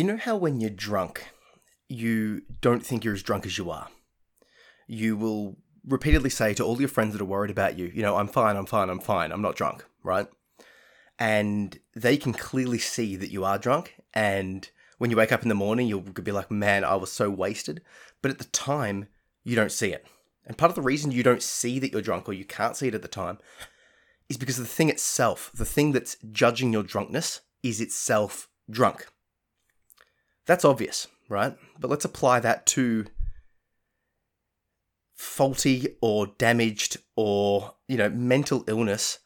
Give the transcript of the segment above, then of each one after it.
You know how when you're drunk, you don't think you're as drunk as you are? You will repeatedly say to all your friends that are worried about you, you know, I'm fine, I'm fine, I'm fine, I'm not drunk, right? And they can clearly see that you are drunk. And when you wake up in the morning, you'll be like, man, I was so wasted. But at the time, you don't see it. And part of the reason you don't see that you're drunk or you can't see it at the time is because the thing itself, the thing that's judging your drunkenness, is itself drunk. That's obvious, right? But let's apply that to faulty or damaged or, you know, mental illness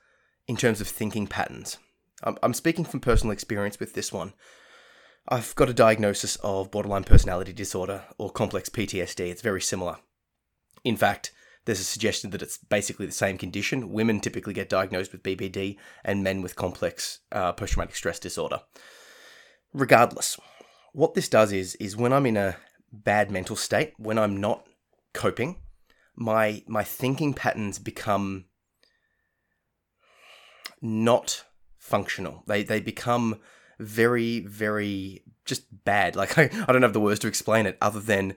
in terms of thinking patterns. I'm, I'm speaking from personal experience with this one. I've got a diagnosis of borderline personality disorder or complex PTSD. It's very similar. In fact, there's a suggestion that it's basically the same condition. Women typically get diagnosed with BPD and men with complex uh, post traumatic stress disorder. Regardless, what this does is is when I'm in a bad mental state, when I'm not coping, my my thinking patterns become not functional. They they become very very just bad. Like I, I don't have the words to explain it other than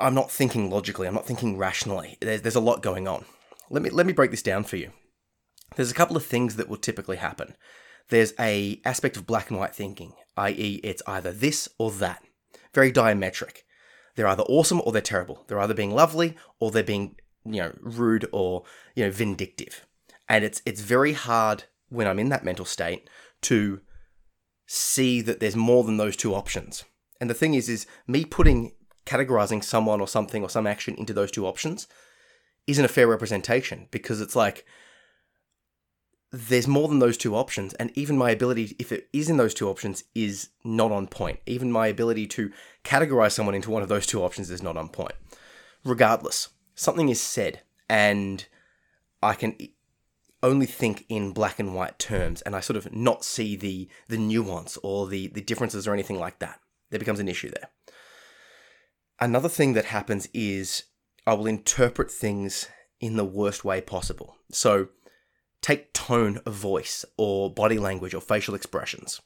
I'm not thinking logically. I'm not thinking rationally. There's, there's a lot going on. Let me let me break this down for you. There's a couple of things that will typically happen. There's a aspect of black and white thinking, i.e., it's either this or that. Very diametric. They're either awesome or they're terrible. They're either being lovely or they're being, you know, rude or, you know, vindictive. And it's it's very hard when I'm in that mental state to see that there's more than those two options. And the thing is is me putting categorizing someone or something or some action into those two options isn't a fair representation because it's like there's more than those two options and even my ability if it is in those two options is not on point. Even my ability to categorize someone into one of those two options is not on point. Regardless something is said and i can only think in black and white terms and i sort of not see the the nuance or the the differences or anything like that. There becomes an issue there. Another thing that happens is I will interpret things in the worst way possible. So, take tone of voice or body language or facial expressions.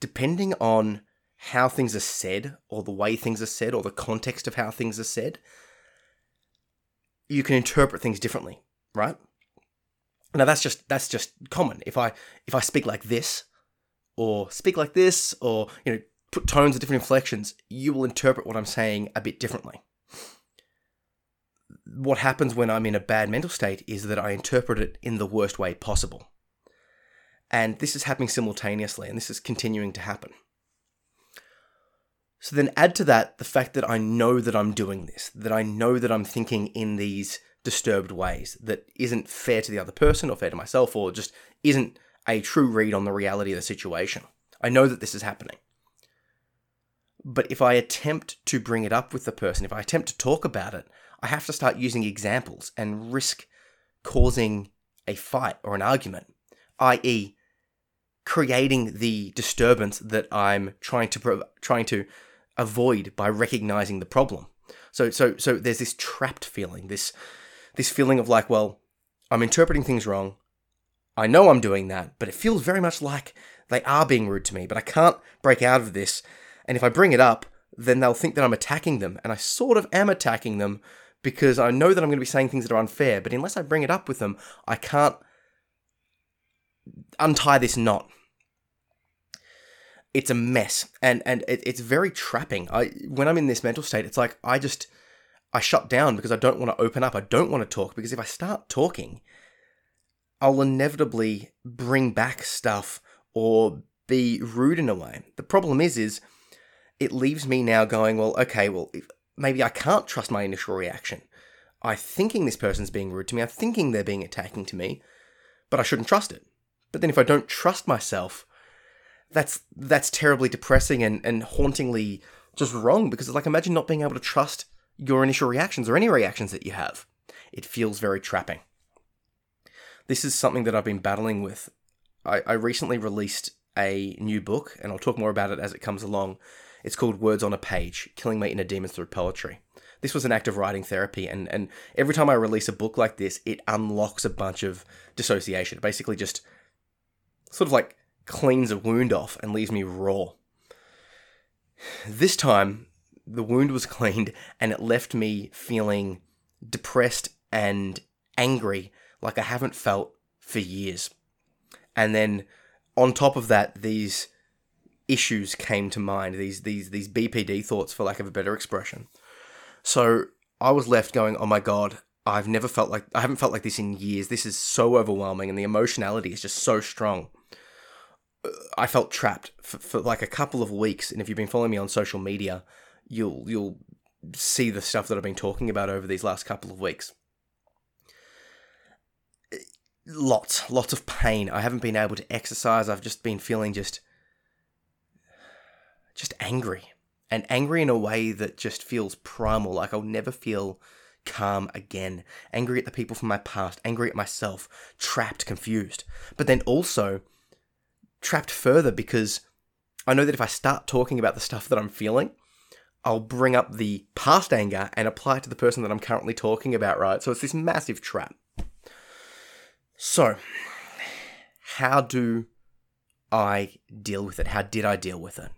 Depending on how things are said or the way things are said or the context of how things are said, you can interpret things differently, right? Now that's just that's just common. If I if I speak like this or speak like this or you know put tones of different inflections, you will interpret what I'm saying a bit differently. What happens when I'm in a bad mental state is that I interpret it in the worst way possible. And this is happening simultaneously, and this is continuing to happen. So then add to that the fact that I know that I'm doing this, that I know that I'm thinking in these disturbed ways that isn't fair to the other person or fair to myself or just isn't a true read on the reality of the situation. I know that this is happening. But if I attempt to bring it up with the person, if I attempt to talk about it, I have to start using examples and risk causing a fight or an argument, i.e., creating the disturbance that I'm trying to trying to avoid by recognizing the problem. So so so there's this trapped feeling, this this feeling of like, well, I'm interpreting things wrong. I know I'm doing that, but it feels very much like they are being rude to me, but I can't break out of this and if I bring it up, then they'll think that I'm attacking them. And I sort of am attacking them because I know that I'm going to be saying things that are unfair. But unless I bring it up with them, I can't untie this knot. It's a mess, and and it, it's very trapping. I when I'm in this mental state, it's like I just I shut down because I don't want to open up. I don't want to talk because if I start talking, I'll inevitably bring back stuff or be rude in a way. The problem is, is it leaves me now going, well, okay, well, maybe I can't trust my initial reaction. I'm thinking this person's being rude to me. I'm thinking they're being attacking to me, but I shouldn't trust it. But then if I don't trust myself, that's that's terribly depressing and, and hauntingly just wrong because it's like imagine not being able to trust your initial reactions or any reactions that you have. It feels very trapping. This is something that I've been battling with. I, I recently released a new book, and I'll talk more about it as it comes along. It's called Words on a Page Killing My Inner Demons Through Poetry. This was an act of writing therapy, and, and every time I release a book like this, it unlocks a bunch of dissociation. Basically, just sort of like cleans a wound off and leaves me raw. This time, the wound was cleaned and it left me feeling depressed and angry like I haven't felt for years. And then on top of that, these issues came to mind, these these these BPD thoughts for lack of a better expression. So I was left going, "Oh my god, I've never felt like I haven't felt like this in years. This is so overwhelming and the emotionality is just so strong." Uh, I felt trapped for, for like a couple of weeks, and if you've been following me on social media, you'll you'll see the stuff that I've been talking about over these last couple of weeks. Lots, lots of pain. I haven't been able to exercise. I've just been feeling just just angry. And angry in a way that just feels primal, like I'll never feel calm again. Angry at the people from my past, angry at myself, trapped, confused. But then also trapped further because I know that if I start talking about the stuff that I'm feeling, I'll bring up the past anger and apply it to the person that I'm currently talking about, right? So it's this massive trap. So, how do I deal with it? How did I deal with it?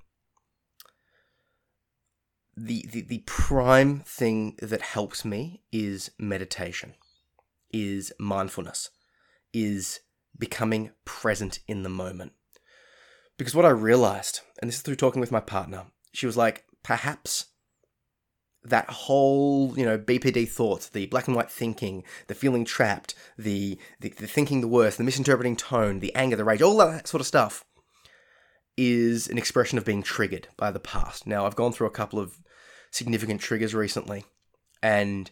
The, the, the prime thing that helps me is meditation, is mindfulness, is becoming present in the moment. Because what I realized, and this is through talking with my partner, she was like, perhaps that whole, you know, BPD thoughts, the black and white thinking, the feeling trapped, the, the, the thinking the worst, the misinterpreting tone, the anger, the rage, all that sort of stuff is an expression of being triggered by the past. Now, I've gone through a couple of significant triggers recently, and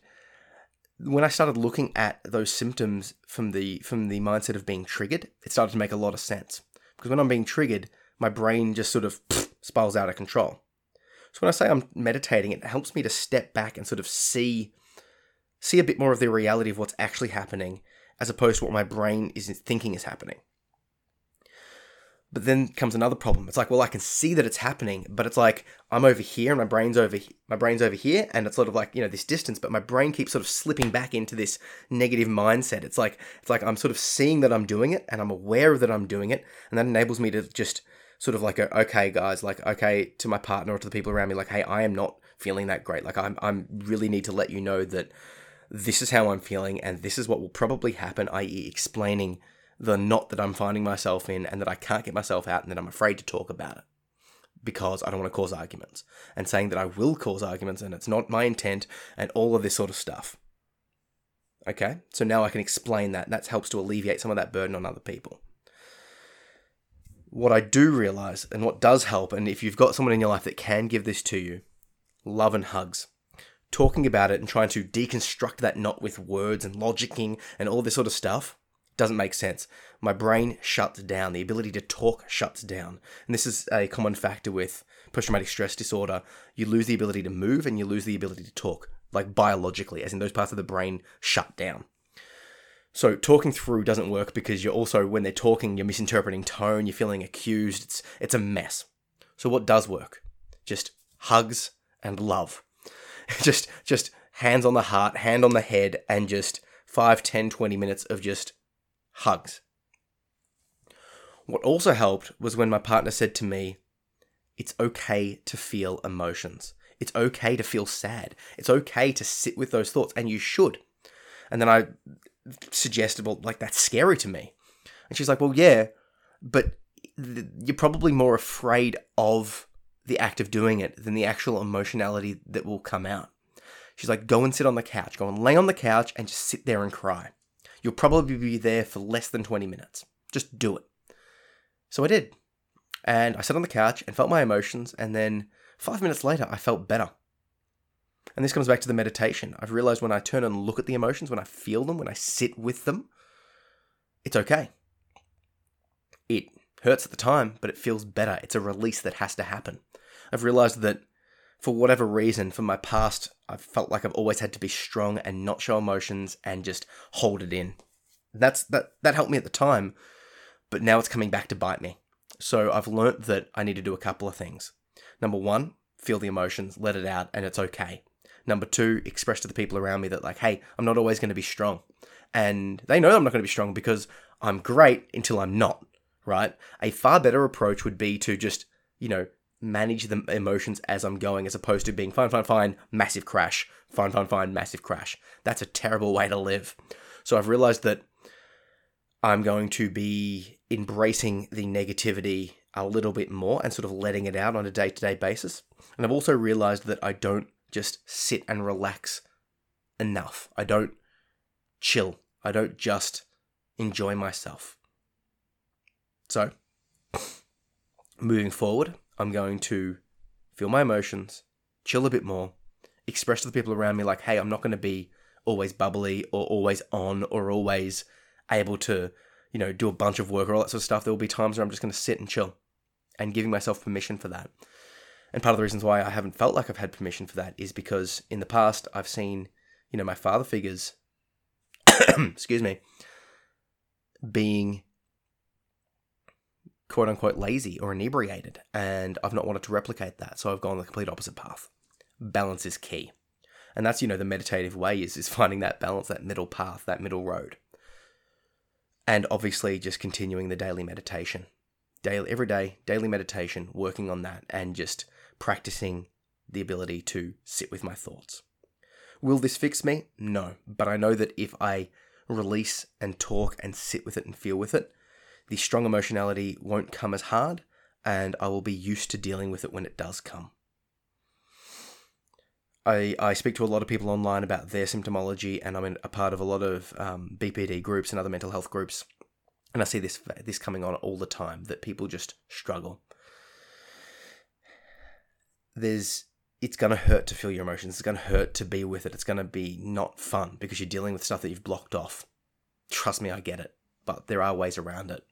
when I started looking at those symptoms from the from the mindset of being triggered, it started to make a lot of sense. Because when I'm being triggered, my brain just sort of spirals out of control. So when I say I'm meditating, it helps me to step back and sort of see see a bit more of the reality of what's actually happening as opposed to what my brain is thinking is happening. But then comes another problem. It's like, well, I can see that it's happening, but it's like I'm over here and my brain's over my brain's over here, and it's sort of like you know this distance. But my brain keeps sort of slipping back into this negative mindset. It's like it's like I'm sort of seeing that I'm doing it, and I'm aware that I'm doing it, and that enables me to just sort of like okay guys like okay to my partner or to the people around me like hey I am not feeling that great like I'm I'm really need to let you know that this is how I'm feeling and this is what will probably happen i.e. explaining the knot that I'm finding myself in and that I can't get myself out and that I'm afraid to talk about it because I don't want to cause arguments and saying that I will cause arguments and it's not my intent and all of this sort of stuff. Okay, so now I can explain that. That helps to alleviate some of that burden on other people what I do realize and what does help, and if you've got someone in your life that can give this to you, love and hugs. Talking about it and trying to deconstruct that knot with words and logicking and all this sort of stuff doesn't make sense. My brain shuts down. The ability to talk shuts down. And this is a common factor with post traumatic stress disorder. You lose the ability to move and you lose the ability to talk, like biologically, as in those parts of the brain shut down. So talking through doesn't work because you're also when they're talking, you're misinterpreting tone, you're feeling accused. It's it's a mess. So what does work? Just hugs and love. just just hands on the heart, hand on the head, and just 5, 10, 20 minutes of just hugs. What also helped was when my partner said to me, It's okay to feel emotions. It's okay to feel sad. It's okay to sit with those thoughts, and you should. And then I suggested, well, like that's scary to me. And she's like, well, yeah, but you're probably more afraid of the act of doing it than the actual emotionality that will come out. She's like, go and sit on the couch, go and lay on the couch and just sit there and cry. You'll probably be there for less than 20 minutes. Just do it. So I did. And I sat on the couch and felt my emotions, and then five minutes later, I felt better. And this comes back to the meditation. I've realized when I turn and look at the emotions, when I feel them, when I sit with them, it's okay. It hurts at the time, but it feels better. It's a release that has to happen. I've realized that for whatever reason, from my past, I've felt like I've always had to be strong and not show emotions and just hold it in. That's that that helped me at the time, but now it's coming back to bite me. So I've learnt that I need to do a couple of things. Number one, feel the emotions, let it out, and it's okay. Number two, express to the people around me that, like, hey, I'm not always going to be strong. And they know I'm not going to be strong because I'm great until I'm not. right? A far better approach would be to just, you know, manage the emotions as I'm going as opposed to being fine, fine, fine, massive crash, fine, fine, fine, massive crash. That's a terrible way to live. So I've realized that I'm going to be embracing the negativity a little bit more and sort of letting it out on a day to day basis. And I've also realized that I don't just sit and relax enough. I don't chill. I don't just enjoy myself. So, moving forward, I'm going to feel my emotions, chill a bit more, express to the people around me, like, hey, I'm not going to be always bubbly or always on or always able to, you know, do a bunch of work or all that sort of stuff. There will be times where I'm just going to sit and chill and giving myself permission for that. And part of the reasons why I haven't felt like I've had permission for that is because in the past I've seen, you know, my father figures, excuse me, being quote unquote lazy or inebriated, and I've not wanted to replicate that, so I've gone the complete opposite path. Balance is key. And that's, you know, the meditative way is, is finding that balance, that middle path, that middle road. And obviously just continuing the daily meditation. Daily every day, daily meditation, working on that and just practicing the ability to sit with my thoughts. Will this fix me? No. But I know that if I release and talk and sit with it and feel with it, the strong emotionality won't come as hard and I will be used to dealing with it when it does come. I, I speak to a lot of people online about their symptomology, and I'm a part of a lot of um, BPD groups and other mental health groups, and I see this this coming on all the time that people just struggle. There's it's going to hurt to feel your emotions. It's going to hurt to be with it. It's going to be not fun because you're dealing with stuff that you've blocked off. Trust me, I get it, but there are ways around it.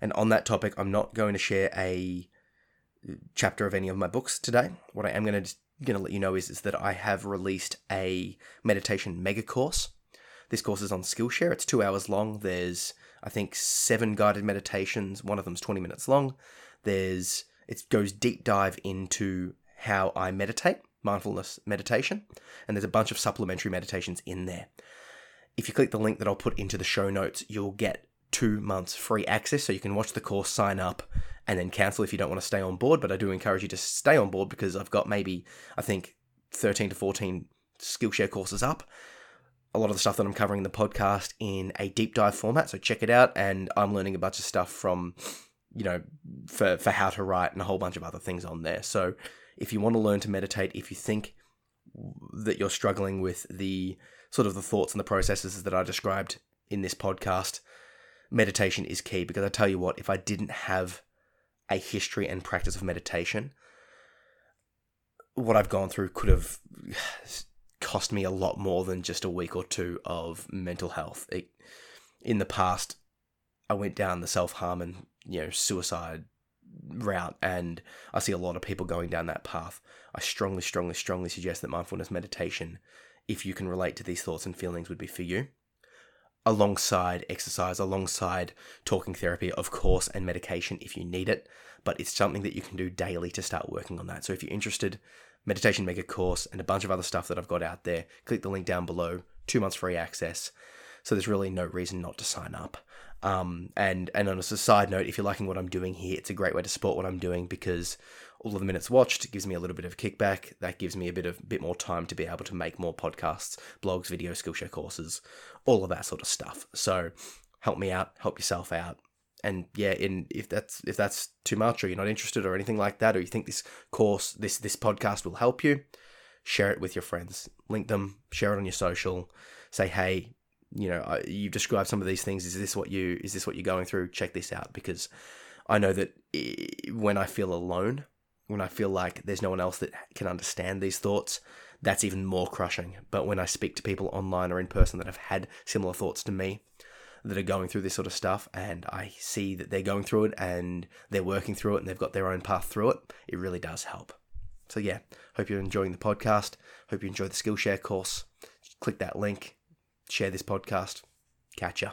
And on that topic, I'm not going to share a chapter of any of my books today. What I am going to going to let you know is, is that I have released a meditation mega course. This course is on Skillshare. It's two hours long. There's, I think, seven guided meditations. One of them's 20 minutes long. There's, it goes deep dive into how I meditate, mindfulness meditation, and there's a bunch of supplementary meditations in there. If you click the link that I'll put into the show notes, you'll get two months free access so you can watch the course, sign up, and then cancel if you don't want to stay on board. But I do encourage you to stay on board because I've got maybe, I think, 13 to 14 Skillshare courses up. A lot of the stuff that I'm covering in the podcast in a deep dive format, so check it out. And I'm learning a bunch of stuff from, you know, for, for how to write and a whole bunch of other things on there. So if you want to learn to meditate, if you think that you're struggling with the sort of the thoughts and the processes that I described in this podcast, meditation is key because I tell you what, if I didn't have a history and practice of meditation, what I've gone through could have cost me a lot more than just a week or two of mental health. It, in the past, I went down the self harm and you know suicide route, and I see a lot of people going down that path. I strongly, strongly, strongly suggest that mindfulness meditation, if you can relate to these thoughts and feelings, would be for you alongside exercise, alongside talking therapy, of course, and medication if you need it. But it's something that you can do daily to start working on that. So if you're interested, meditation mega course and a bunch of other stuff that I've got out there, click the link down below. Two months free access. So there's really no reason not to sign up. Um, and and on a side note, if you're liking what I'm doing here, it's a great way to support what I'm doing because all of the minutes watched gives me a little bit of kickback. That gives me a bit of bit more time to be able to make more podcasts, blogs, video, Skillshare courses, all of that sort of stuff. So help me out, help yourself out. And yeah, in if that's if that's too much or you're not interested or anything like that, or you think this course, this this podcast will help you, share it with your friends. Link them, share it on your social. Say, hey, you know, you've described some of these things. Is this what you is this what you're going through? Check this out because I know that eh, when I feel alone, when I feel like there's no one else that can understand these thoughts, that's even more crushing. But when I speak to people online or in person that have had similar thoughts to me, that are going through this sort of stuff, and I see that they're going through it and they're working through it and they've got their own path through it, it really does help. So, yeah, hope you're enjoying the podcast. Hope you enjoy the Skillshare course. Click that link, share this podcast. Catch ya.